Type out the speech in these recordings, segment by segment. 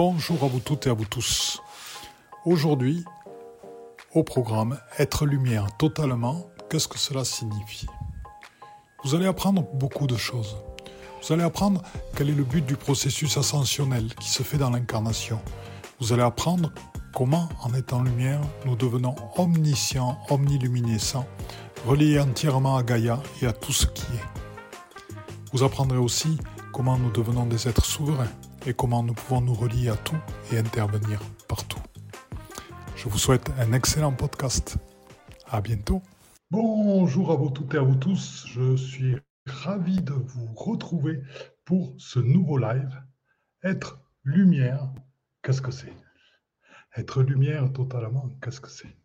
Bonjour à vous toutes et à vous tous. Aujourd'hui, au programme Être lumière totalement, qu'est-ce que cela signifie? Vous allez apprendre beaucoup de choses. Vous allez apprendre quel est le but du processus ascensionnel qui se fait dans l'incarnation. Vous allez apprendre comment, en étant lumière, nous devenons omniscients, omniluminescents, reliés entièrement à Gaïa et à tout ce qui est. Vous apprendrez aussi comment nous devenons des êtres souverains et comment nous pouvons nous relier à tout et intervenir partout. Je vous souhaite un excellent podcast. À bientôt. Bonjour à vous toutes et à vous tous. Je suis ravi de vous retrouver pour ce nouveau live. Être lumière, qu'est-ce que c'est? Être lumière totalement, qu'est-ce que c'est?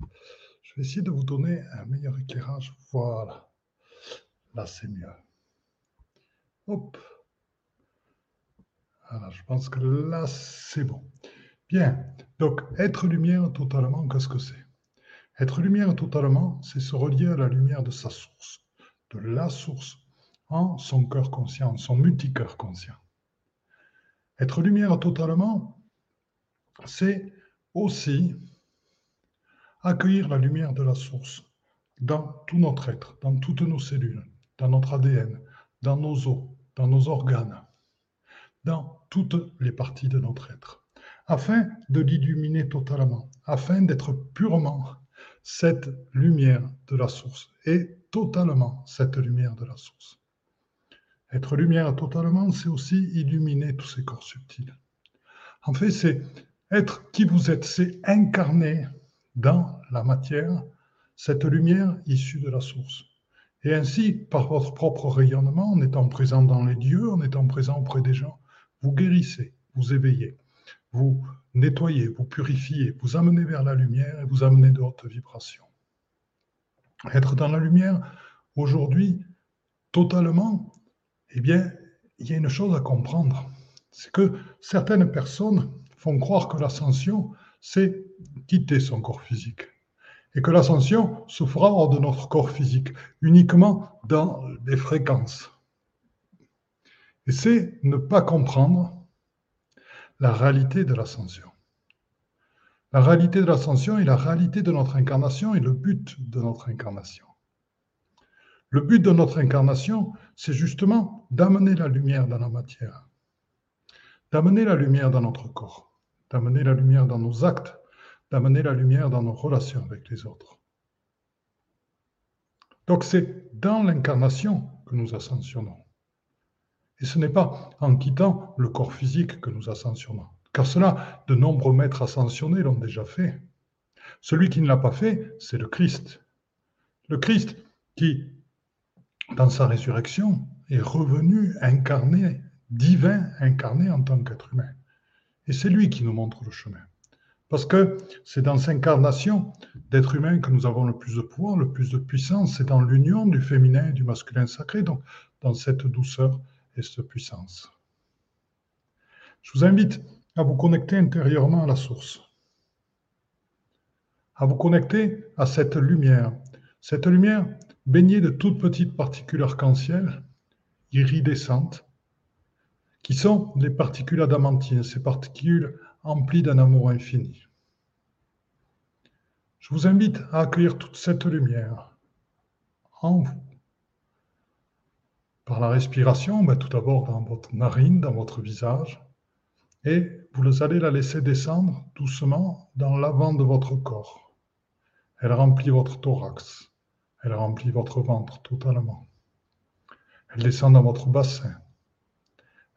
Je vais essayer de vous donner un meilleur éclairage. Voilà. Là, c'est mieux. Hop. Voilà, je pense que là, c'est bon. Bien. Donc, être lumière totalement, qu'est-ce que c'est? Être lumière totalement, c'est se relier à la lumière de sa source, de la source, en son cœur conscient, son multicœur conscient. Être lumière totalement, c'est aussi accueillir la lumière de la source dans tout notre être, dans toutes nos cellules, dans notre ADN, dans nos os, dans nos organes, dans toutes les parties de notre être, afin de l'illuminer totalement, afin d'être purement cette lumière de la source et totalement cette lumière de la source. Être lumière totalement, c'est aussi illuminer tous ces corps subtils. En fait, c'est être qui vous êtes, c'est incarner dans la matière cette lumière issue de la source. Et ainsi, par votre propre rayonnement, en étant présent dans les dieux, en étant présent auprès des gens, vous guérissez, vous éveillez, vous nettoyez, vous purifiez, vous amenez vers la lumière et vous amenez de hautes vibrations. Être dans la lumière, aujourd'hui, totalement, eh bien, il y a une chose à comprendre. C'est que certaines personnes font croire que l'ascension, c'est quitter son corps physique. Et que l'ascension se fera hors de notre corps physique, uniquement dans des fréquences. Et c'est ne pas comprendre la réalité de l'ascension. La réalité de l'ascension est la réalité de notre incarnation et le but de notre incarnation. Le but de notre incarnation, c'est justement d'amener la lumière dans la matière, d'amener la lumière dans notre corps, d'amener la lumière dans nos actes, d'amener la lumière dans nos relations avec les autres. Donc c'est dans l'incarnation que nous ascensionnons. Et ce n'est pas en quittant le corps physique que nous ascensionnons. Car cela, de nombreux maîtres ascensionnés l'ont déjà fait. Celui qui ne l'a pas fait, c'est le Christ. Le Christ qui, dans sa résurrection, est revenu incarné, divin incarné en tant qu'être humain. Et c'est lui qui nous montre le chemin. Parce que c'est dans cette incarnation d'être humain que nous avons le plus de pouvoir, le plus de puissance. C'est dans l'union du féminin et du masculin sacré, donc dans cette douceur et cette puissance. Je vous invite à vous connecter intérieurement à la source, à vous connecter à cette lumière, cette lumière baignée de toutes petites particules arc-en-ciel, iridescentes, qui sont les particules adamantines, ces particules emplies d'un amour infini. Je vous invite à accueillir toute cette lumière en vous par la respiration, tout d'abord dans votre narine, dans votre visage, et vous allez la laisser descendre doucement dans l'avant de votre corps. Elle remplit votre thorax, elle remplit votre ventre totalement. Elle descend dans votre bassin,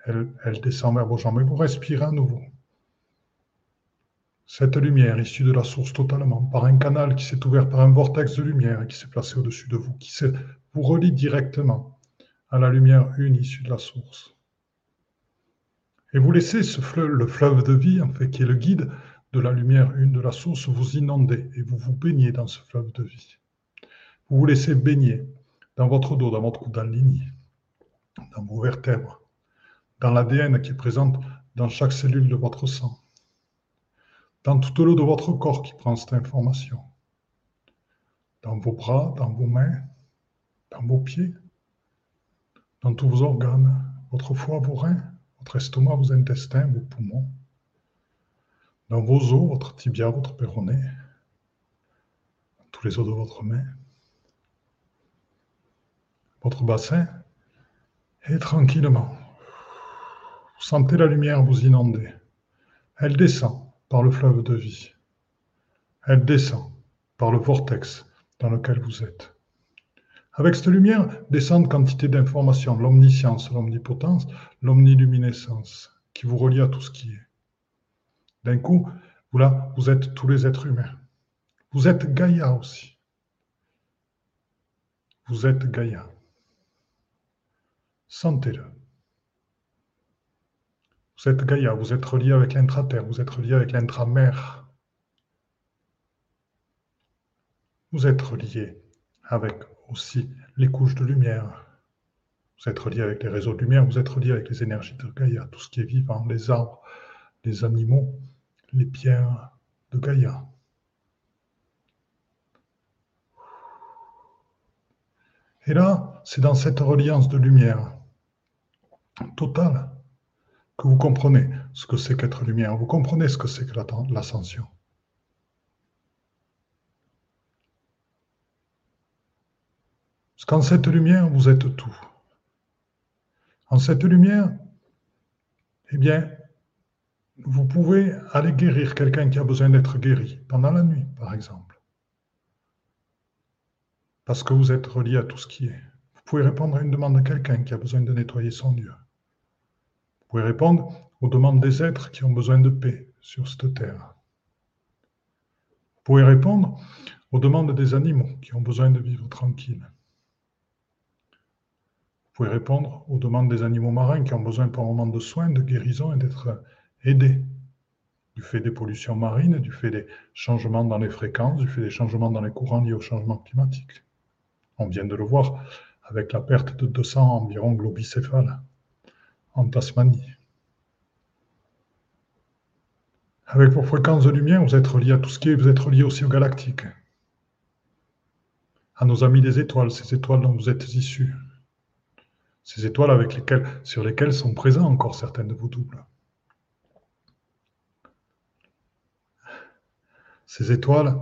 elle, elle descend vers vos jambes et vous respirez à nouveau. Cette lumière issue de la source totalement, par un canal qui s'est ouvert par un vortex de lumière qui s'est placé au-dessus de vous, qui vous relie directement à la lumière une issue de la source. Et vous laissez ce fleuve, le fleuve de vie, en fait, qui est le guide de la lumière une de la source, vous inonder et vous vous baignez dans ce fleuve de vie. Vous vous laissez baigner dans votre dos, dans votre ligne, dans vos vertèbres, dans l'ADN qui est présente dans chaque cellule de votre sang, dans toute l'eau de votre corps qui prend cette information, dans vos bras, dans vos mains, dans vos pieds, dans tous vos organes, votre foie, vos reins, votre estomac, vos intestins, vos poumons, dans vos os, votre tibia, votre péroné, tous les os de votre main, votre bassin, et tranquillement, vous sentez la lumière vous inonder. Elle descend par le fleuve de vie. Elle descend par le vortex dans lequel vous êtes. Avec cette lumière descendent quantité d'informations, l'omniscience, l'omnipotence, l'omniluminescence, qui vous relie à tout ce qui est. D'un coup, vous là, vous êtes tous les êtres humains. Vous êtes Gaïa aussi. Vous êtes Gaïa. Sentez-le. Vous êtes Gaïa, vous êtes relié avec l'intra-terre, vous êtes relié avec l'intra-mer. Vous êtes relié avec aussi les couches de lumière. Vous êtes relié avec les réseaux de lumière, vous êtes relié avec les énergies de Gaïa, tout ce qui est vivant, les arbres, les animaux, les pierres de Gaïa. Et là, c'est dans cette reliance de lumière totale que vous comprenez ce que c'est qu'être lumière, vous comprenez ce que c'est que l'ascension. Parce qu'en cette lumière, vous êtes tout. En cette lumière, eh bien, vous pouvez aller guérir quelqu'un qui a besoin d'être guéri pendant la nuit, par exemple. Parce que vous êtes relié à tout ce qui est. Vous pouvez répondre à une demande de quelqu'un qui a besoin de nettoyer son lieu. Vous pouvez répondre aux demandes des êtres qui ont besoin de paix sur cette terre. Vous pouvez répondre aux demandes des animaux qui ont besoin de vivre tranquille. Pouvez répondre aux demandes des animaux marins qui ont besoin par moment de soins, de guérison et d'être aidés. Du fait des pollutions marines, du fait des changements dans les fréquences, du fait des changements dans les courants liés au changement climatique. On vient de le voir avec la perte de 200 environ globicéphales en Tasmanie. Avec vos fréquences de lumière, vous êtes relié à tout ce qui est, vous êtes relié aussi aux galactiques, à nos amis des étoiles, ces étoiles dont vous êtes issus ces étoiles avec lesquelles, sur lesquelles sont présents encore certaines de vos doubles. Ces étoiles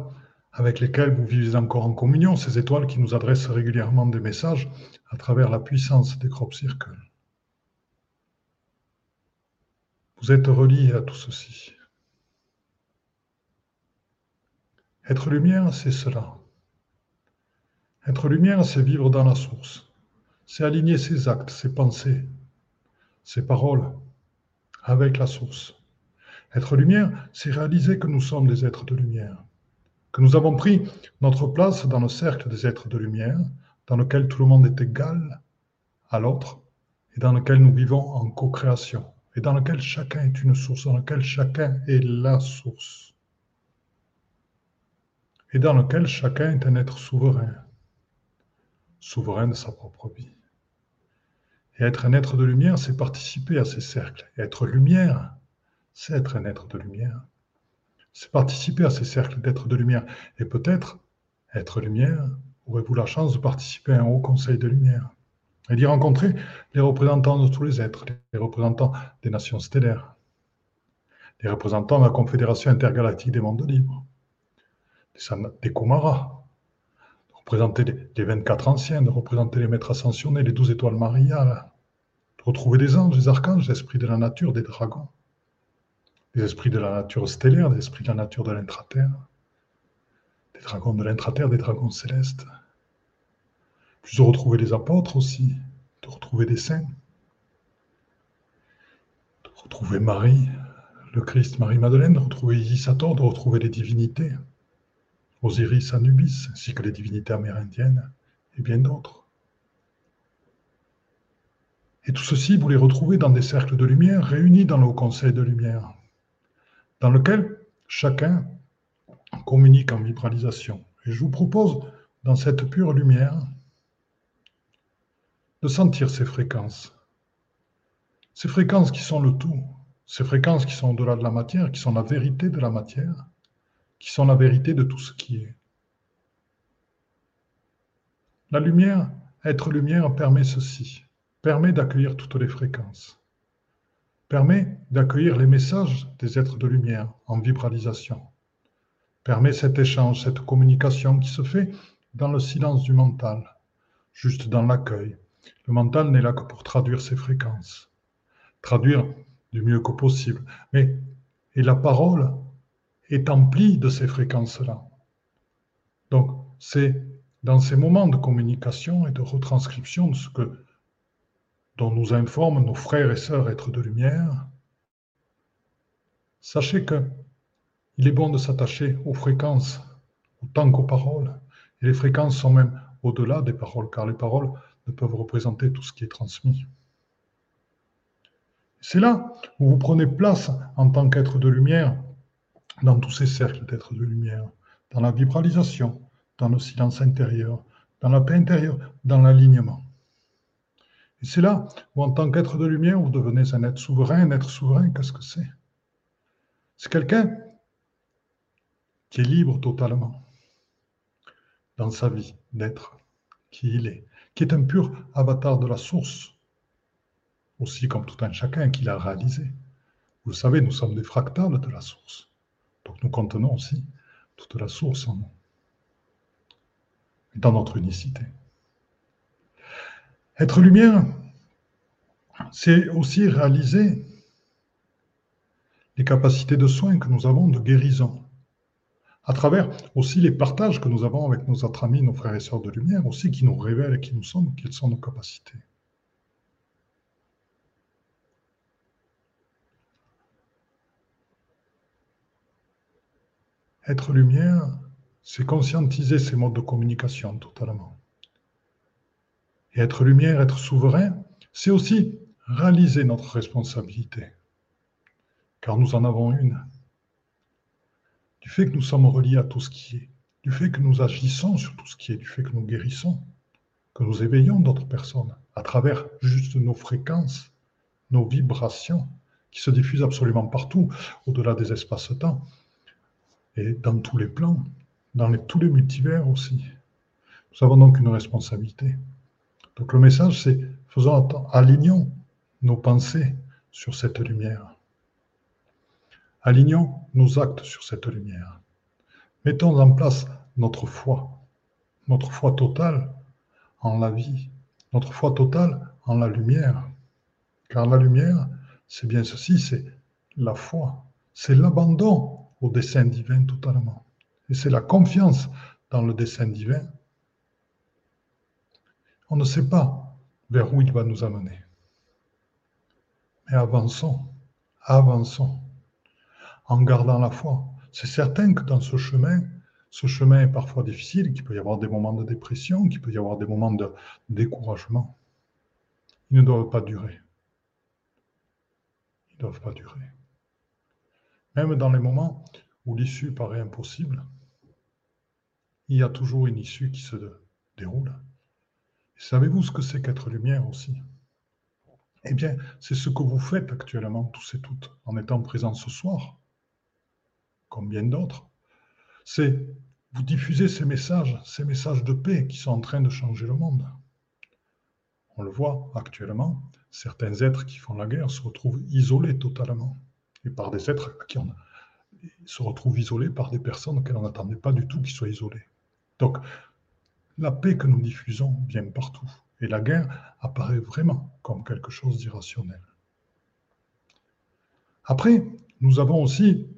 avec lesquelles vous vivez encore en communion, ces étoiles qui nous adressent régulièrement des messages à travers la puissance des crop circles. Vous êtes reliés à tout ceci. Être lumière, c'est cela. Être lumière, c'est vivre dans la source c'est aligner ses actes, ses pensées, ses paroles avec la source. Être lumière, c'est réaliser que nous sommes des êtres de lumière, que nous avons pris notre place dans le cercle des êtres de lumière, dans lequel tout le monde est égal à l'autre, et dans lequel nous vivons en co-création, et dans lequel chacun est une source, dans lequel chacun est la source, et dans lequel chacun est un être souverain, souverain de sa propre vie. Et être un être de lumière, c'est participer à ces cercles. Être lumière, c'est être un être de lumière. C'est participer à ces cercles d'être de lumière. Et peut-être, être lumière, aurez-vous la chance de participer à un haut conseil de lumière et d'y rencontrer les représentants de tous les êtres, les représentants des nations stellaires, les représentants de la Confédération intergalactique des mondes libres, des Kumaras, représenter les 24 anciens, de représenter les maîtres ascensionnés, les 12 étoiles Maria, de retrouver des anges, des archanges, des esprits de la nature, des dragons, des esprits de la nature stellaire, des esprits de la nature de l'intraterre, des dragons de l'intraterre, des dragons célestes. Puis de retrouver les apôtres aussi, de retrouver des saints, de retrouver Marie, le Christ, Marie-Madeleine, de retrouver Isator, de retrouver les divinités. Osiris Anubis, ainsi que les divinités amérindiennes et bien d'autres. Et tout ceci, vous les retrouvez dans des cercles de lumière réunis dans le Haut Conseil de lumière, dans lequel chacun communique en vibralisation. Et je vous propose, dans cette pure lumière, de sentir ces fréquences. Ces fréquences qui sont le tout, ces fréquences qui sont au-delà de la matière, qui sont la vérité de la matière, qui sont la vérité de tout ce qui est. La lumière, être lumière, permet ceci, permet d'accueillir toutes les fréquences. permet d'accueillir les messages des êtres de lumière en vibralisation, permet cet échange, cette communication qui se fait dans le silence du mental, juste dans l'accueil. Le mental n'est là que pour traduire ses fréquences, traduire du mieux que possible. Mais, et la parole est emplie de ces fréquences-là. Donc, c'est dans ces moments de communication et de retranscription de ce que, dont nous informent nos frères et sœurs êtres de lumière, sachez que il est bon de s'attacher aux fréquences autant qu'aux paroles. Et les fréquences sont même au-delà des paroles, car les paroles ne peuvent représenter tout ce qui est transmis. C'est là où vous prenez place en tant qu'être de lumière dans tous ces cercles d'êtres de lumière, dans la vibralisation, dans le silence intérieur, dans la paix intérieure, dans l'alignement. Et c'est là où, en tant qu'être de lumière, vous devenez un être souverain. Un être souverain, qu'est-ce que c'est? C'est quelqu'un qui est libre totalement dans sa vie d'être qui il est, qui est un pur avatar de la source, aussi comme tout un chacun qui l'a réalisé. Vous le savez, nous sommes des fractales de la source. Donc nous contenons aussi toute la source en nous, dans notre unicité. Être lumière, c'est aussi réaliser les capacités de soins que nous avons de guérison à travers aussi les partages que nous avons avec nos autres amis, nos frères et sœurs de lumière, aussi qui nous révèlent qui nous sommes, quelles sont nos capacités. Être lumière, c'est conscientiser ces modes de communication totalement. Et être lumière, être souverain, c'est aussi réaliser notre responsabilité. Car nous en avons une du fait que nous sommes reliés à tout ce qui est, du fait que nous agissons sur tout ce qui est, du fait que nous guérissons, que nous éveillons d'autres personnes à travers juste nos fréquences, nos vibrations qui se diffusent absolument partout, au-delà des espaces-temps et dans tous les plans, dans tous les multivers aussi. Nous avons donc une responsabilité. Donc le message, c'est faisons alignons nos pensées sur cette lumière. Alignons nos actes sur cette lumière. Mettons en place notre foi, notre foi totale en la vie, notre foi totale en la lumière. Car la lumière, c'est bien ceci, c'est la foi, c'est l'abandon au dessein divin totalement. Et c'est la confiance dans le dessein divin. On ne sait pas vers où il va nous amener. Mais avançons, avançons en gardant la foi. C'est certain que dans ce chemin, ce chemin est parfois difficile, qu'il peut y avoir des moments de dépression, qu'il peut y avoir des moments de découragement. Ils ne doivent pas durer. Ils ne doivent pas durer. Même dans les moments où l'issue paraît impossible, il y a toujours une issue qui se déroule. savez-vous ce que c'est qu'être lumière aussi? Eh bien, c'est ce que vous faites actuellement, tous et toutes, en étant présents ce soir comme bien d'autres, c'est vous diffuser ces messages, ces messages de paix qui sont en train de changer le monde. On le voit actuellement, certains êtres qui font la guerre se retrouvent isolés totalement, et par des êtres qui se retrouvent isolés par des personnes qu'elles n'attendaient pas du tout qu'ils soient isolés. Donc, la paix que nous diffusons vient partout, et la guerre apparaît vraiment comme quelque chose d'irrationnel. Après, nous avons aussi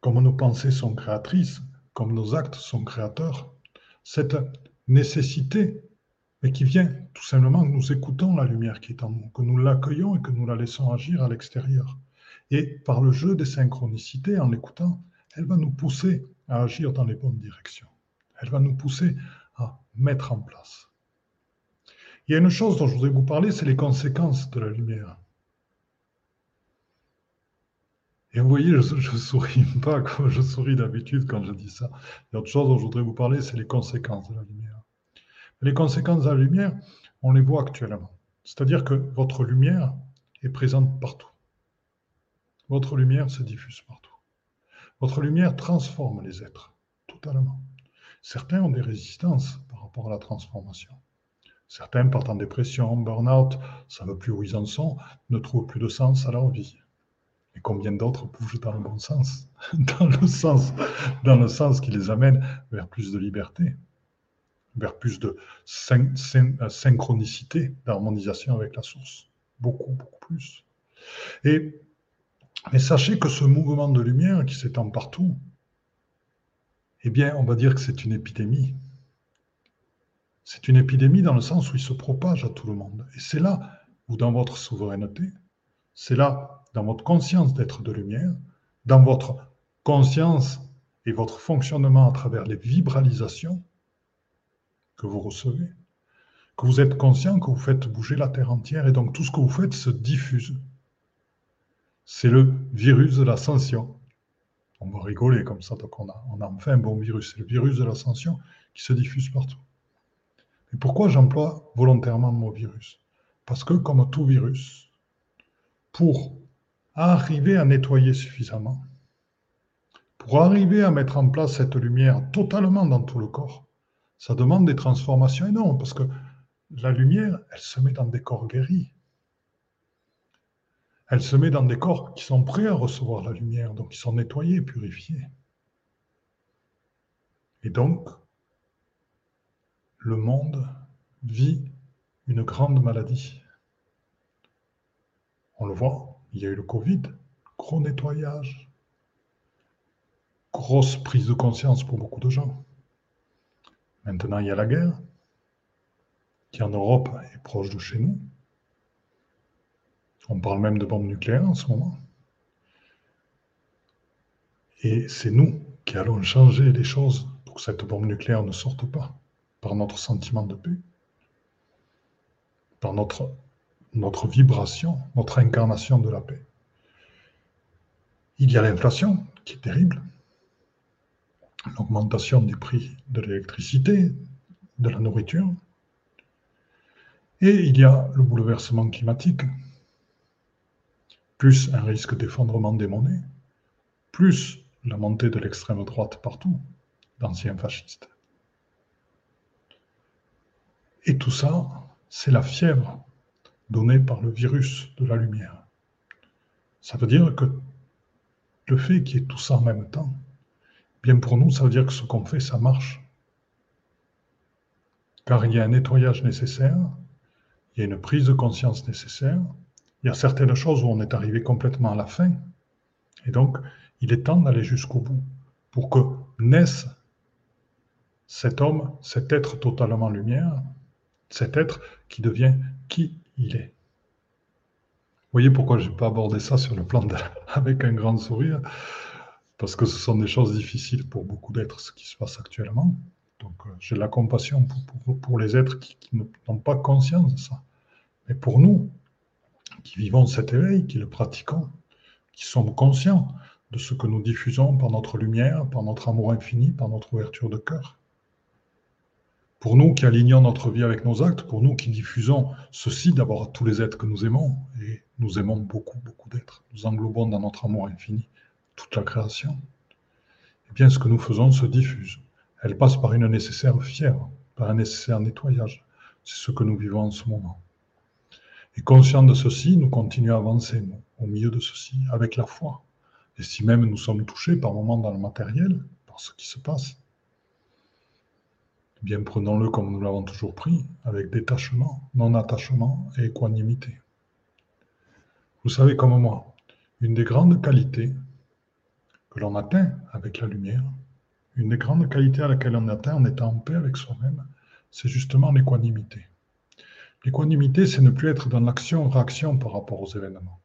comme nos pensées sont créatrices, comme nos actes sont créateurs, cette nécessité, mais qui vient tout simplement que nous écoutons la lumière qui est en nous, que nous l'accueillons et que nous la laissons agir à l'extérieur. Et par le jeu des synchronicités, en l'écoutant, elle va nous pousser à agir dans les bonnes directions. Elle va nous pousser à mettre en place. Il y a une chose dont je voudrais vous parler, c'est les conséquences de la lumière. Et vous voyez, je ne souris pas comme je souris d'habitude quand je dis ça. Il y a autre chose dont je voudrais vous parler, c'est les conséquences de la lumière. Les conséquences de la lumière, on les voit actuellement. C'est-à-dire que votre lumière est présente partout. Votre lumière se diffuse partout. Votre lumière transforme les êtres, totalement. Certains ont des résistances par rapport à la transformation. Certains partent en dépression, burn-out, ça ne veut plus où ils en sont, ne trouvent plus de sens à leur vie. Et combien d'autres bougent dans le bon sens, dans le sens qui les amène vers plus de liberté, vers plus de synchronicité, d'harmonisation avec la source. Beaucoup, beaucoup plus. Et sachez que ce mouvement de lumière qui s'étend partout, eh bien, on va dire que c'est une épidémie. C'est une épidémie dans le sens où il se propage à tout le monde. Et c'est là où, dans votre souveraineté, c'est là, dans votre conscience d'être de lumière, dans votre conscience et votre fonctionnement à travers les vibralisations que vous recevez, que vous êtes conscient que vous faites bouger la Terre entière et donc tout ce que vous faites se diffuse. C'est le virus de l'ascension. On va rigoler comme ça, donc on a, enfin un bon virus. C'est le virus de l'ascension qui se diffuse partout. Et pourquoi j'emploie volontairement le mot virus? Parce que comme tout virus, pour arriver à nettoyer suffisamment, pour arriver à mettre en place cette lumière totalement dans tout le corps, ça demande des transformations énormes parce que la lumière, elle se met dans des corps guéris. Elle se met dans des corps qui sont prêts à recevoir la lumière, donc qui sont nettoyés, purifiés. Et donc, le monde vit une grande maladie. On le voit, il y a eu le Covid, gros nettoyage, grosse prise de conscience pour beaucoup de gens. Maintenant, il y a la guerre, qui en Europe est proche de chez nous. On parle même de bombes nucléaires en ce moment. Et c'est nous qui allons changer les choses pour que cette bombe nucléaire ne sorte pas par notre sentiment de paix, par notre, notre vibration, notre incarnation de la paix. Il y a l'inflation qui est terrible, l'augmentation du prix de l'électricité, de la nourriture, et il y a le bouleversement climatique, plus un risque d'effondrement des monnaies, plus la montée de l'extrême droite partout, d'anciens fascistes. Et tout ça, c'est la fièvre donnée par le virus de la lumière. Ça veut dire que le fait qu'il y ait tout ça en même temps, pour nous, ça veut dire que ce qu'on fait, ça marche. Car il y a un nettoyage nécessaire, il y a une prise de conscience nécessaire, il y a certaines choses où on est arrivé complètement à la fin, et donc il est temps d'aller jusqu'au bout pour que naisse cet homme, cet être totalement lumière, cet être qui devient qui il est. Vous voyez pourquoi je n'ai pas abordé ça sur le plan avec un grand sourire Parce que ce sont des choses difficiles pour beaucoup d'êtres, ce qui se passe actuellement. Donc euh, j'ai la compassion pour, pour, les êtres qui, qui n'ont pas conscience de ça. Mais pour nous, qui vivons cet éveil, qui le pratiquons, qui sommes conscients de ce que nous diffusons par notre lumière, par notre amour infini, par notre ouverture de cœur, pour nous qui alignons notre vie avec nos actes, pour nous qui diffusons ceci d'abord à tous les êtres que nous aimons, et nous aimons beaucoup, beaucoup d'êtres, nous englobons dans notre amour infini toute la création, eh bien ce que nous faisons se diffuse. Elle passe par une nécessaire fièvre, par un nécessaire nettoyage. C'est ce que nous vivons en ce moment. Et conscient de ceci, nous continuons à avancer, au milieu de ceci, avec la foi. Et si même nous sommes touchés par moments dans le matériel, par ce qui se passe, eh bien prenons-le comme nous l'avons toujours pris, avec détachement, non-attachement et équanimité. Vous savez comme moi, une des grandes qualités que l'on atteint avec la lumière, une des grandes qualités à laquelle on atteint en étant en paix avec soi-même, c'est justement l'équanimité. L'équanimité, c'est ne plus être dans l'action-réaction par rapport aux événements.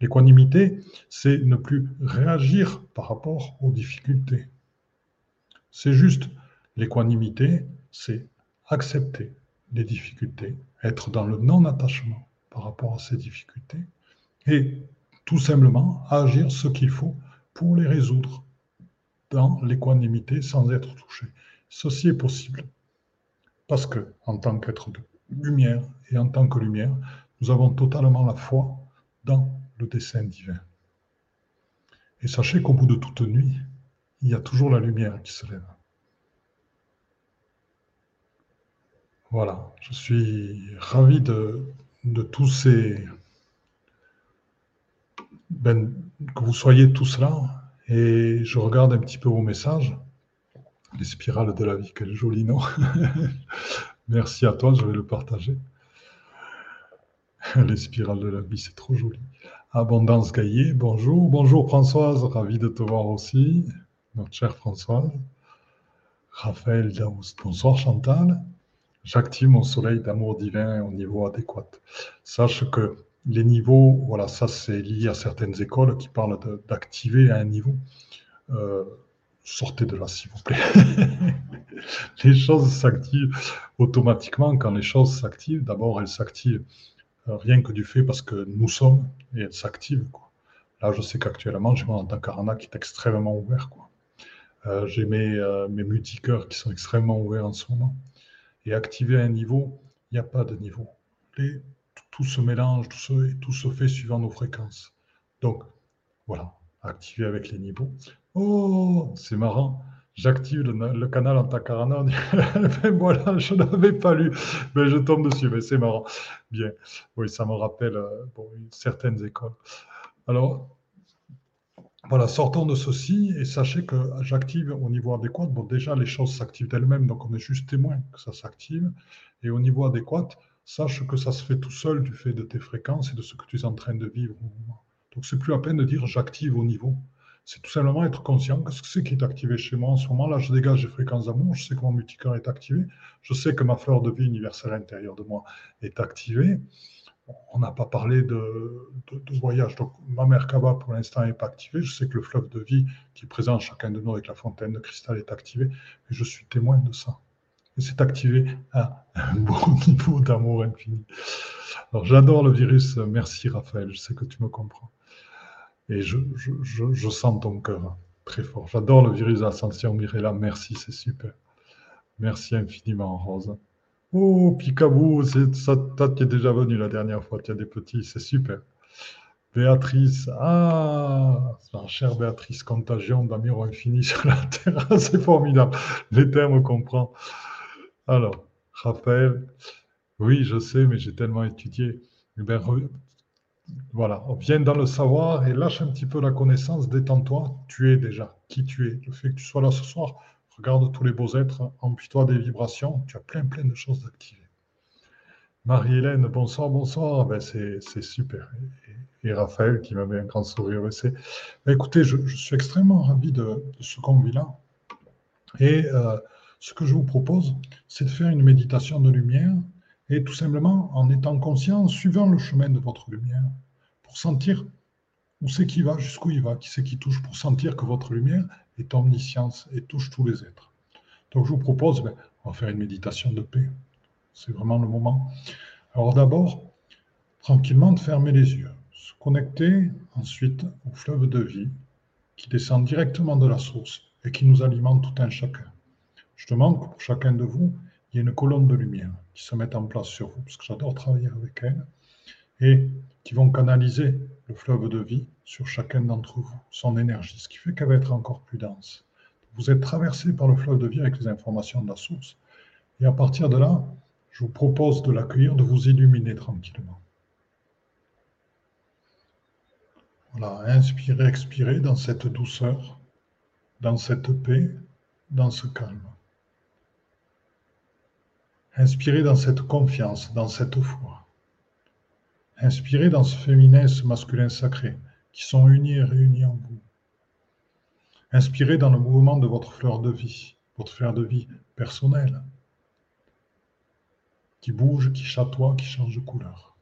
L'équanimité, c'est ne plus réagir par rapport aux difficultés. C'est juste L'équanimité, c'est accepter les difficultés, être dans le non-attachement par rapport à ces difficultés et tout simplement agir ce qu'il faut pour les résoudre dans l'équanimité sans être touché. Ceci est possible parce que, en tant qu'être de lumière et en tant que lumière, nous avons totalement la foi dans le dessein divin. Et sachez qu'au bout de toute nuit, il y a toujours la lumière qui se lève. Voilà, je suis ravi de, tous ces... Ben, que vous soyez tous là, et je regarde un petit peu vos messages. Les spirales de la vie, quel joli nom. Merci à toi, je vais le partager. Les spirales de la vie, c'est trop joli. Abondance Gaillet, bonjour. Bonjour Françoise, ravi de te voir aussi. Notre chère Françoise. Raphaël Daoust, bonsoir Chantal. J'active mon soleil d'amour divin au niveau adéquat. Sache que les niveaux, voilà, ça c'est lié à certaines écoles qui parlent d'activer à un niveau. Euh, sortez de là, s'il vous plaît. les choses s'activent automatiquement. Quand les choses s'activent, d'abord elles s'activent euh, rien que du fait parce que nous sommes et elles s'activent. Là, je sais qu'actuellement, j'ai mon Antakarana qui est extrêmement ouvert. Euh, j'ai mes, euh, mes multicœurs qui sont extrêmement ouverts en ce moment. Et activer un niveau, il n'y a pas de niveau. Les, tout se mélange, tout se, tout se fait suivant nos fréquences. Donc, voilà, activer avec les niveaux. Oh, c'est marrant. J'active le, canal en takarana. ben voilà, je n'avais pas lu. Mais je tombe dessus, mais c'est marrant. Bien. Oui, ça me rappelle euh, certaines écoles. Alors, voilà, sortons de ceci et sachez que j'active au niveau adéquat. Bon, déjà, les choses s'activent d'elles-mêmes, donc on est juste témoin que ça s'active. Et au niveau adéquat, sache que ça se fait tout seul du fait de tes fréquences et de ce que tu es en train de vivre au. Donc, c'est plus à peine de dire j'active au niveau. C'est tout simplement être conscient. Que c'est qui est activé chez moi en ce moment Là, je dégage les fréquences d'amour. Je sais que mon multicœur est activé. Je sais que ma fleur de vie universelle à l'intérieur de moi est activée. On n'a pas parlé de, voyage. Donc, ma mère Kaba, pour l'instant, n'est pas activée. Je sais que le fleuve de vie qui est présent en chacun de nous avec la fontaine de cristal est activé. Et je suis témoin de ça. Et c'est activé à un bon niveau d'amour infini. Alors, j'adore le virus. Merci, Raphaël. Je sais que tu me comprends. Et je, sens ton cœur très fort. J'adore le virus d'ascension, Mirella. Merci, c'est super. Merci infiniment, Rose. Oh, Picabou, ça, tu es déjà venu la dernière fois, tu as des petits, c'est super. Béatrice, ah, chère Béatrice, contagion d'amour infini sur la terre, c'est formidable. Les termes comprend. Alors, Raphaël, oui, je sais, mais j'ai tellement étudié. Eh bien, voilà, viens dans le savoir et lâche un petit peu la connaissance, détends-toi, tu es déjà qui tu es. Le fait que tu sois là ce soir, regarde tous les beaux êtres, emplis-toi des vibrations, tu as plein plein de choses d'activer. Marie-Hélène, bonsoir, bonsoir, ben c'est super. Et, Raphaël qui m'a mis un grand sourire. Ben écoutez, je, suis extrêmement ravi de, ce qu'on vit là. Et euh, ce que je vous propose, c'est de faire une méditation de lumière et tout simplement en étant conscient, en suivant le chemin de votre lumière, pour sentir où c'est qui va, jusqu'où il va, qui c'est qui touche, pour sentir que votre lumière est omniscience et touche tous les êtres. Donc je vous propose, ben, on va faire une méditation de paix. C'est vraiment le moment. Alors d'abord, tranquillement de fermer les yeux, se connecter ensuite au fleuve de vie qui descend directement de la source et qui nous alimente tout un chacun. Je demande que pour chacun de vous, il y a une colonne de lumière qui se met en place sur vous, parce que j'adore travailler avec elle, et qui vont canaliser le fleuve de vie sur chacun d'entre vous, son énergie, ce qui fait qu'elle va être encore plus dense. Vous êtes traversé par le fleuve de vie avec les informations de la source, et à partir de là, je vous propose de l'accueillir, de vous illuminer tranquillement. Voilà, inspirez, expirez dans cette douceur, dans cette paix, dans ce calme. Inspirez dans cette confiance, dans cette foi. Inspirez dans ce féminin ce masculin sacré qui sont unis et réunis en vous. Inspirez dans le mouvement de votre fleur de vie, votre fleur de vie personnelle, qui bouge, qui chatoie, qui change de couleur.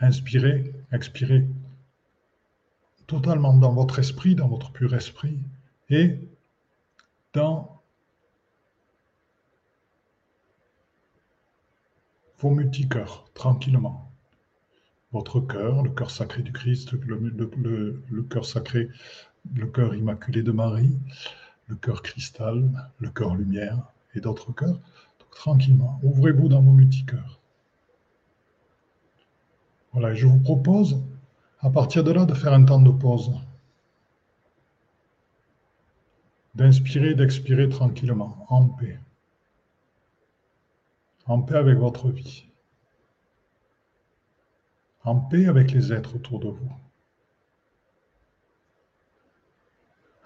Inspirez, expirez totalement dans votre esprit, dans votre pur esprit, et dans vos multicœurs, tranquillement. Votre cœur, le cœur sacré du Christ, le, cœur sacré, le cœur immaculé de Marie, le cœur cristal, le cœur lumière et d'autres cœurs. Tranquillement, ouvrez-vous dans vos multicœurs. Voilà, et je vous propose à partir de là de faire un temps de pause. D'inspirer, d'expirer tranquillement, en paix. En paix avec votre vie, en paix avec les êtres autour de vous,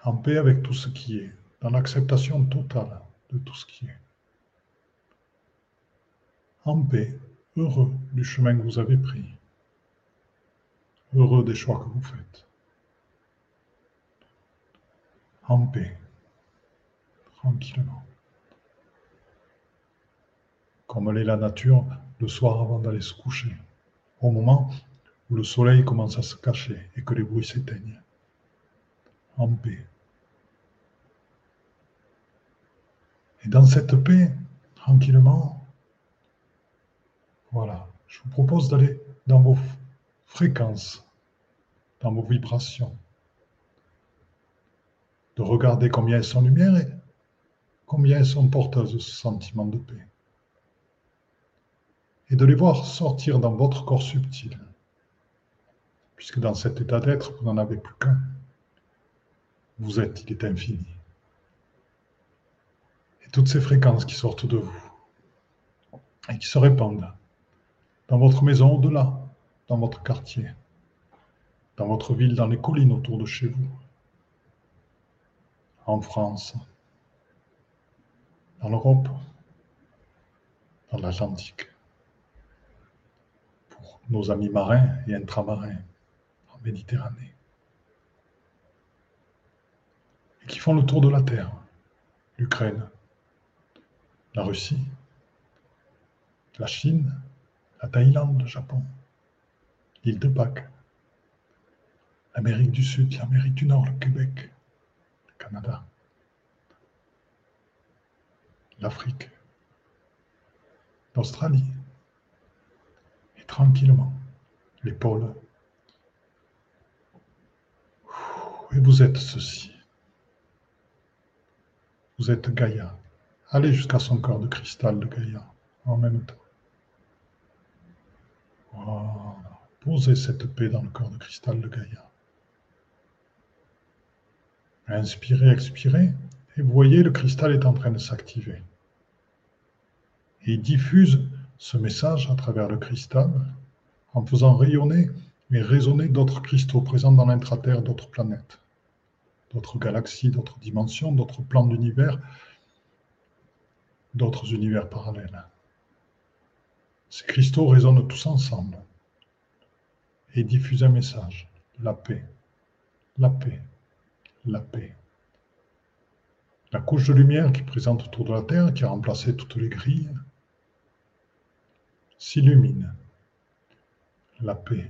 en paix avec tout ce qui est, dans l'acceptation totale de tout ce qui est, en paix, heureux du chemin que vous avez pris, heureux des choix que vous faites, en paix, tranquillement comme l'est la nature le soir avant d'aller se coucher, au moment où le soleil commence à se cacher et que les bruits s'éteignent. En paix. Et dans cette paix, tranquillement, voilà, je vous propose d'aller dans vos fréquences, dans vos vibrations, de regarder combien elles sont lumière et combien elles sont porteuses de ce sentiment de paix et de les voir sortir dans votre corps subtil. Puisque dans cet état d'être, vous n'en avez plus qu'un. Vous êtes, il est infini. Et toutes ces fréquences qui sortent de vous et qui se répandent dans votre maison au-delà, dans votre quartier, dans votre ville, dans les collines autour de chez vous, en France, en Europe, dans l'Atlantique nos amis marins et intramarins en Méditerranée, et qui font le tour de la Terre, l'Ukraine, la Russie, la Chine, la Thaïlande, le Japon, l'île de Pâques, l'Amérique du Sud, l'Amérique du Nord, le Québec, le Canada, l'Afrique, l'Australie, tranquillement l'épaule. Et vous êtes ceci. Vous êtes Gaïa. Allez jusqu'à son corps de cristal de Gaïa en même temps. Posez cette paix dans le corps de cristal de Gaïa. Inspirez, expirez, et vous voyez le cristal est en train de s'activer. Il diffuse ce message à travers le cristal en faisant rayonner et résonner d'autres cristaux présents dans l'intraterre d'autres planètes, d'autres galaxies, d'autres dimensions, d'autres plans d'univers, d'autres univers parallèles. Ces cristaux résonnent tous ensemble et diffusent un message, la paix, la paix, la paix. La couche de lumière qui présente autour de la Terre, qui a remplacé toutes les grilles, s'illumine. La paix,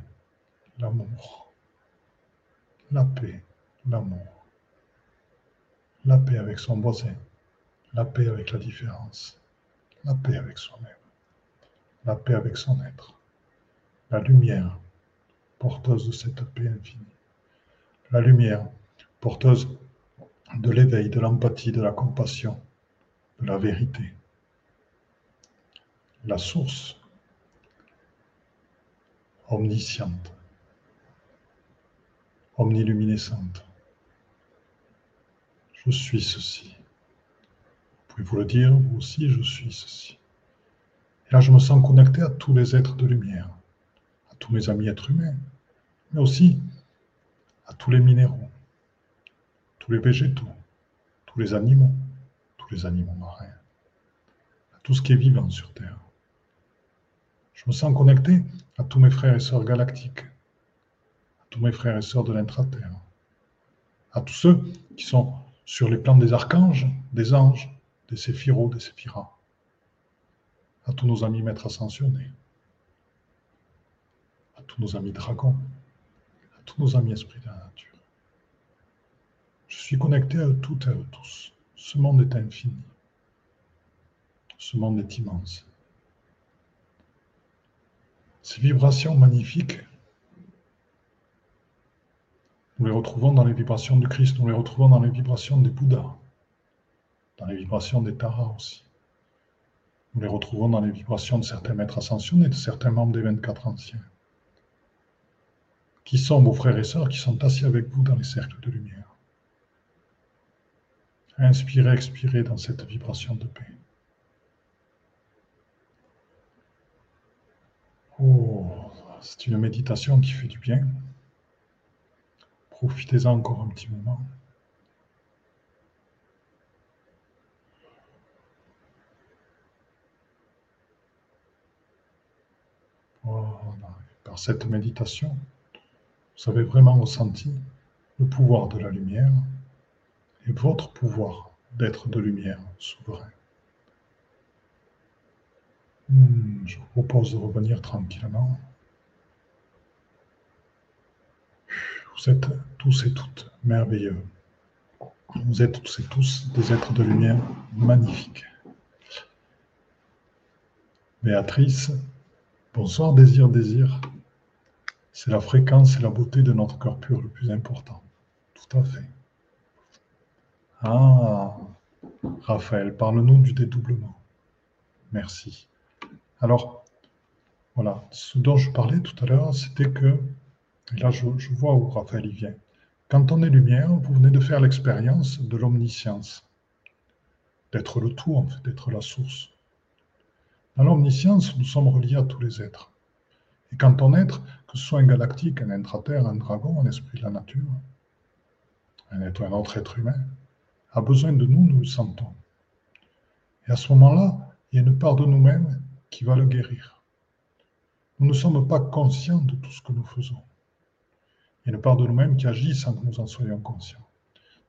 l'amour. La paix, l'amour. La paix avec son voisin. La paix avec la différence. La paix avec soi-même. La paix avec son être. La lumière, porteuse de cette paix infinie. La lumière, porteuse de l'éveil, de l'empathie, de la compassion, de la vérité. La source omnisciente, omniluminescente. Je suis ceci. Vous pouvez vous le dire, vous aussi, je suis ceci. Et là, je me sens connecté à tous les êtres de lumière, à tous mes amis êtres humains, mais aussi à tous les minéraux, tous les végétaux, tous les animaux, tous les animaux marins, à tout ce qui est vivant sur Terre. Je me sens connecté à tous mes frères et sœurs galactiques, à tous mes frères et sœurs de l'intraterre, à tous ceux qui sont sur les plans des archanges, des anges, des séphiros, des séphiras, à tous nos amis maîtres ascensionnés, à tous nos amis dragons, à tous nos amis esprits de la nature. Je suis connecté à eux toutes et à eux tous. Ce monde est infini. Ce monde est immense. Ces vibrations magnifiques, nous les retrouvons dans les vibrations du Christ, nous les retrouvons dans les vibrations des Bouddhas, dans les vibrations des Taras aussi. Nous les retrouvons dans les vibrations de certains maîtres ascensionnés, de certains membres des 24 anciens, qui sont vos frères et sœurs qui sont assis avec vous dans les cercles de lumière. Inspirez, expirez dans cette vibration de paix. Oh, c'est une méditation qui fait du bien. Profitez-en encore un petit moment. Par cette méditation, vous avez vraiment ressenti le pouvoir de la lumière et votre pouvoir d'être de lumière souverain. Hmm, je vous propose de revenir tranquillement. Vous êtes tous et toutes merveilleux. Vous êtes tous et tous des êtres de lumière magnifiques. Béatrice, bonsoir désir, désir. C'est la fréquence et la beauté de notre cœur pur le plus important. Tout à fait. Ah, Raphaël, parle-nous du dédoublement. Merci. Alors, voilà, ce dont je parlais tout à l'heure, c'était que, et là je, vois où Raphaël y vient, quand on est lumière, vous venez de faire l'expérience de l'omniscience, d'être le tout, en fait, d'être la source. Dans l'omniscience, nous sommes reliés à tous les êtres. Et quand on est, que ce soit un galactique, un intraterre, un dragon, un esprit de la nature, un, être, un autre être humain, a besoin de nous, nous le sentons. Et à ce moment-là, il y a une part de nous-mêmes qui va le guérir. Nous ne sommes pas conscients de tout ce que nous faisons. Il y a une part de nous-mêmes qui agit sans que nous en soyons conscients.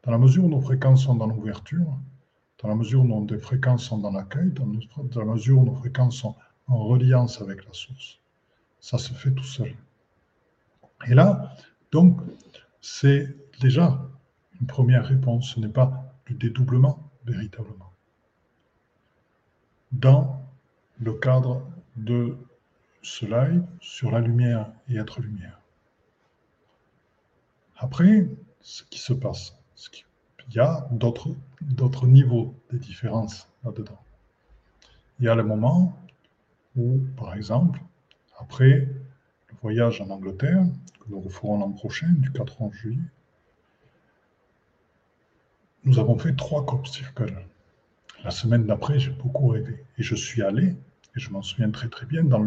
Dans la mesure où nos fréquences sont dans l'ouverture, dans la mesure où nos fréquences sont dans l'accueil, dans, la mesure où nos fréquences sont en reliance avec la source, ça se fait tout seul. Et là, donc, c'est déjà une première réponse. Ce n'est pas du dédoublement véritablement. Dans le cadre de ce sur la lumière et être lumière. Après, ce qui se passe, il y a d'autres niveaux de différences là-dedans. Il y a le moment où, par exemple, après le voyage en Angleterre, que nous referons l'an prochain, du 4 juillet, nous avons fait trois crop circles. La semaine d'après, j'ai beaucoup rêvé. Et je suis allé, et je m'en souviens très très bien, dans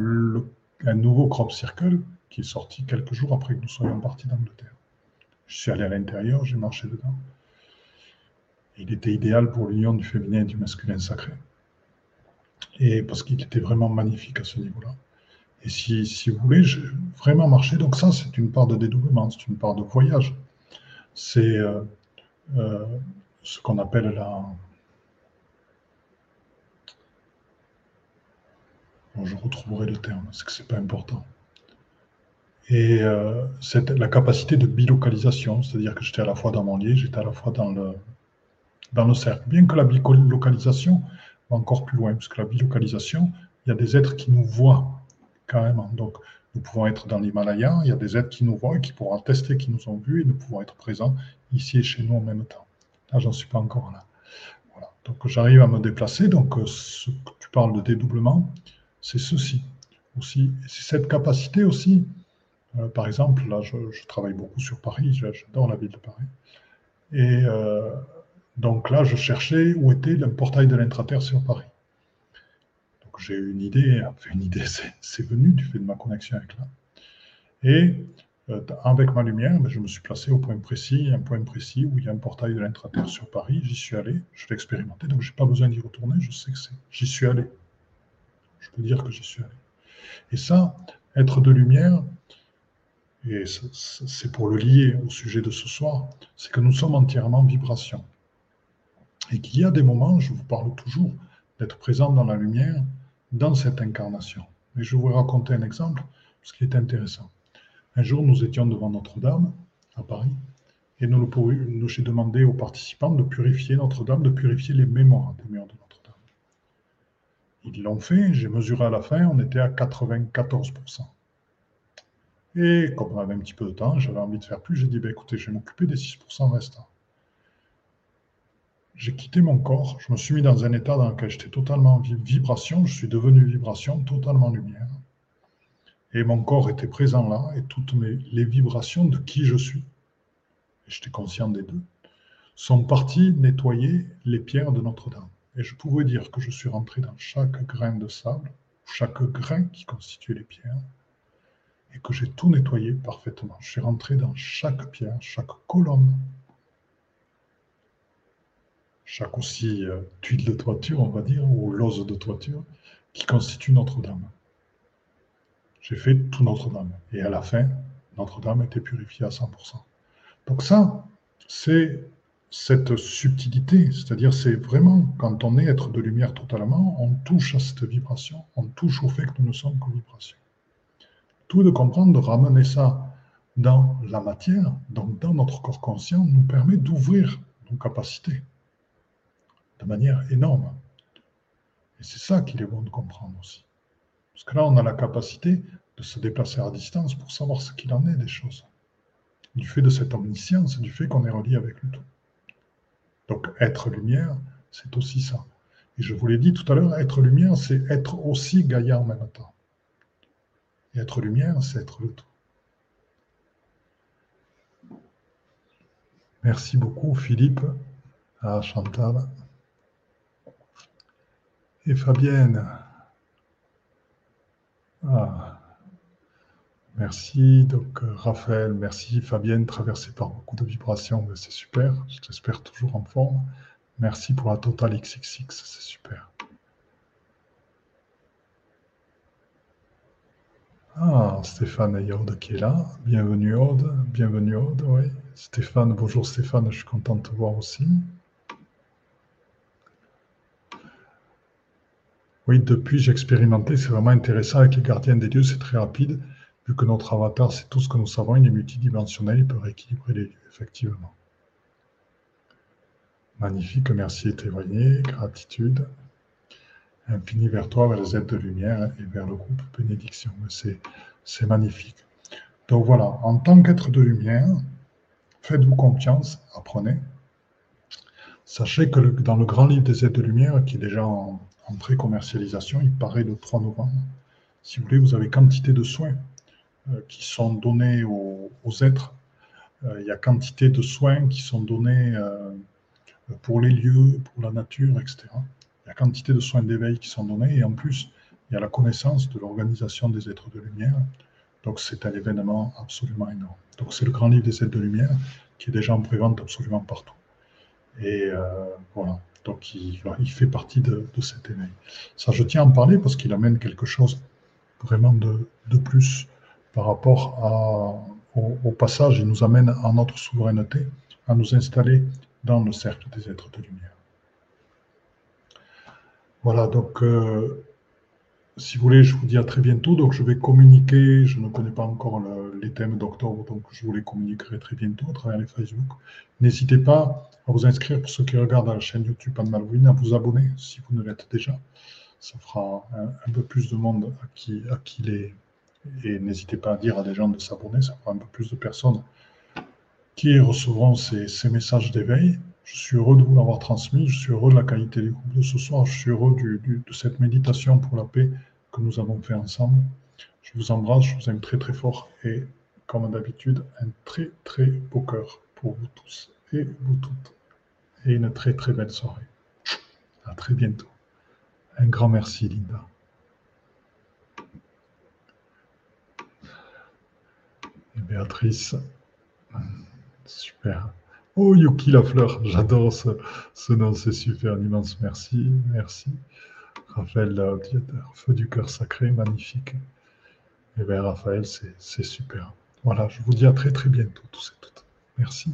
un nouveau crop circle qui est sorti quelques jours après que nous soyons partis d'Angleterre. Je suis allé à l'intérieur, j'ai marché dedans. il était idéal pour l'union du féminin et du masculin sacré. Et parce qu'il était vraiment magnifique à ce niveau-là. Et si, si vous voulez, j'ai vraiment marché. Donc ça, c'est une part de dédoublement, c'est une part de voyage. C'est euh, euh, ce qu'on appelle la, je retrouverai le terme, c'est que c'est pas important. Et euh, c'est la capacité de bilocalisation, c'est-à-dire que j'étais à la fois dans mon lit, j'étais à la fois dans le, dans le cercle. Bien que la bilocalisation va encore plus loin, parce que la bilocalisation, il y a des êtres qui nous voient carrément. Donc, nous pouvons être dans l'Himalaya, il y a des êtres qui nous voient et qui pourront attester qu'ils nous ont vus et nous pouvons être présents ici et chez nous en même temps. Là, j'en suis pas encore là. Voilà. Donc, j'arrive à me déplacer. Donc, euh, ce que tu parles de dédoublement, c'est ceci aussi. C'est cette capacité aussi. Euh, par exemple, là, je, travaille beaucoup sur Paris, j'adore la ville de Paris. Et euh, donc là, je cherchais où était le portail de l'intraterre sur Paris. Donc j'ai eu une idée, une idée, c'est venu du fait de ma connexion avec là. Et euh, avec ma lumière, ben, je me suis placé au point précis, un point précis où il y a un portail de l'intraterre sur Paris. J'y suis allé, je l'ai expérimenté, donc je n'ai pas besoin d'y retourner, je sais que c'est. J'y suis allé je peux dire que j'y suis allé. Et ça, être de lumière, et c'est pour le lier au sujet de ce soir, c'est que nous sommes entièrement vibration. Et qu'il y a des moments, je vous parle toujours, d'être présent dans la lumière, dans cette incarnation. Et je vais vous raconter un exemple, ce qui est intéressant. Un jour, nous étions devant Notre-Dame, à Paris, et nous, nous j'ai demandé aux participants de purifier Notre-Dame, de purifier les mémoires des murs de ils l'ont fait, j'ai mesuré à la fin, on était à 94%. Et comme on avait un petit peu de temps, j'avais envie de faire plus, j'ai dit, bah, écoutez, je vais m'occuper des 6% restants. J'ai quitté mon corps, je me suis mis dans un état dans lequel j'étais totalement en vibration, je suis devenu vibration, totalement lumière. Et mon corps était présent là, et toutes les vibrations de qui je suis, et j'étais conscient des deux, sont parties nettoyer les pierres de Notre-Dame. Et je pouvais dire que je suis rentré dans chaque grain de sable, chaque grain qui constituait les pierres, et que j'ai tout nettoyé parfaitement. Je suis rentré dans chaque pierre, chaque colonne, chaque aussi euh, tuile de toiture, on va dire, ou lose de toiture, qui constitue Notre-Dame. J'ai fait tout Notre-Dame. Et à la fin, Notre-Dame était purifiée à 100%. Donc ça, c'est cette subtilité, c'est-à-dire c'est vraiment quand on est être de lumière totalement, on touche à cette vibration, on touche au fait que nous ne sommes que vibration. Tout de comprendre, de ramener ça dans la matière, donc dans notre corps conscient, nous permet d'ouvrir nos capacités de manière énorme. Et c'est ça qu'il est bon de comprendre aussi. Parce que là, on a la capacité de se déplacer à distance pour savoir ce qu'il en est des choses. Du fait de cette omniscience, du fait qu'on est relié avec le tout. Donc être lumière, c'est aussi ça. Et je vous l'ai dit tout à l'heure, être lumière, c'est être aussi Gaïa en même temps. Et être lumière, c'est être le tout. Merci beaucoup Philippe, à Chantal et Fabienne. Ah. Merci, donc euh, Raphaël, merci Fabienne, traversée par beaucoup de vibrations, c'est super, je t'espère toujours en forme. Merci pour la Total XXX, c'est super. Ah, Stéphane Yod qui est là. Bienvenue Aude, bienvenue Aude, oui. Stéphane, bonjour Stéphane, je suis content de te voir aussi. Oui, depuis j'ai expérimenté, c'est vraiment intéressant avec les gardiens des lieux, c'est très rapide. Vu que notre avatar, c'est tout ce que nous savons, il est multidimensionnel, il peut rééquilibrer les lieux, effectivement. Magnifique, merci témoigné, gratitude. Infini vers toi, vers les aides de lumière et vers le groupe bénédiction. C'est magnifique. Donc voilà, en tant qu'être de lumière, faites-vous confiance, apprenez. Sachez que dans le grand livre des aides de lumière, qui est déjà en, en pré-commercialisation, il paraît le 3 novembre, si vous voulez, vous avez quantité de soins qui sont donnés aux, êtres. Euh, il y a quantité de soins qui sont donnés euh, pour les lieux, pour la nature, etc. Il y a quantité de soins d'éveil qui sont donnés et en plus, il y a la connaissance de l'organisation des êtres de lumière. Donc c'est un événement absolument énorme. Donc c'est le grand livre des êtres de lumière qui est déjà en prévente absolument partout. Et voilà, donc il, fait partie de, cet éveil. Ça, je tiens à en parler parce qu'il amène quelque chose vraiment de, de plus par rapport au, passage, il nous amène à notre souveraineté, à nous installer dans le cercle des êtres de lumière. Voilà, donc euh, si vous voulez, je vous dis à très bientôt. Donc je vais communiquer, je ne connais pas encore les thèmes d'octobre, donc je vous les communiquerai très bientôt à travers les Facebook. N'hésitez pas à vous inscrire pour ceux qui regardent la chaîne YouTube Anne Malouine, à vous abonner si vous ne l'êtes déjà. Ça fera un, peu plus de monde à qui, à qui les, et n'hésitez pas à dire à des gens de s'abonner, ça fera un peu plus de personnes qui recevront ces, messages d'éveil. Je suis heureux de vous l'avoir transmis, je suis heureux de la qualité du groupe de ce soir, je suis heureux de cette méditation pour la paix que nous avons fait ensemble. Je vous embrasse, je vous aime très très fort et comme d'habitude, un très très beau cœur pour vous tous et vous toutes. Et une très très belle soirée. À très bientôt. Un grand merci Linda. Béatrice. Super. Oh, Yuki la fleur, j'adore ce, nom, c'est super, un immense merci, merci. Raphaël gladiateur, feu du cœur sacré, magnifique. Et eh bien Raphaël, c'est super. Voilà, je vous dis à très très bientôt, tous et toutes. Merci.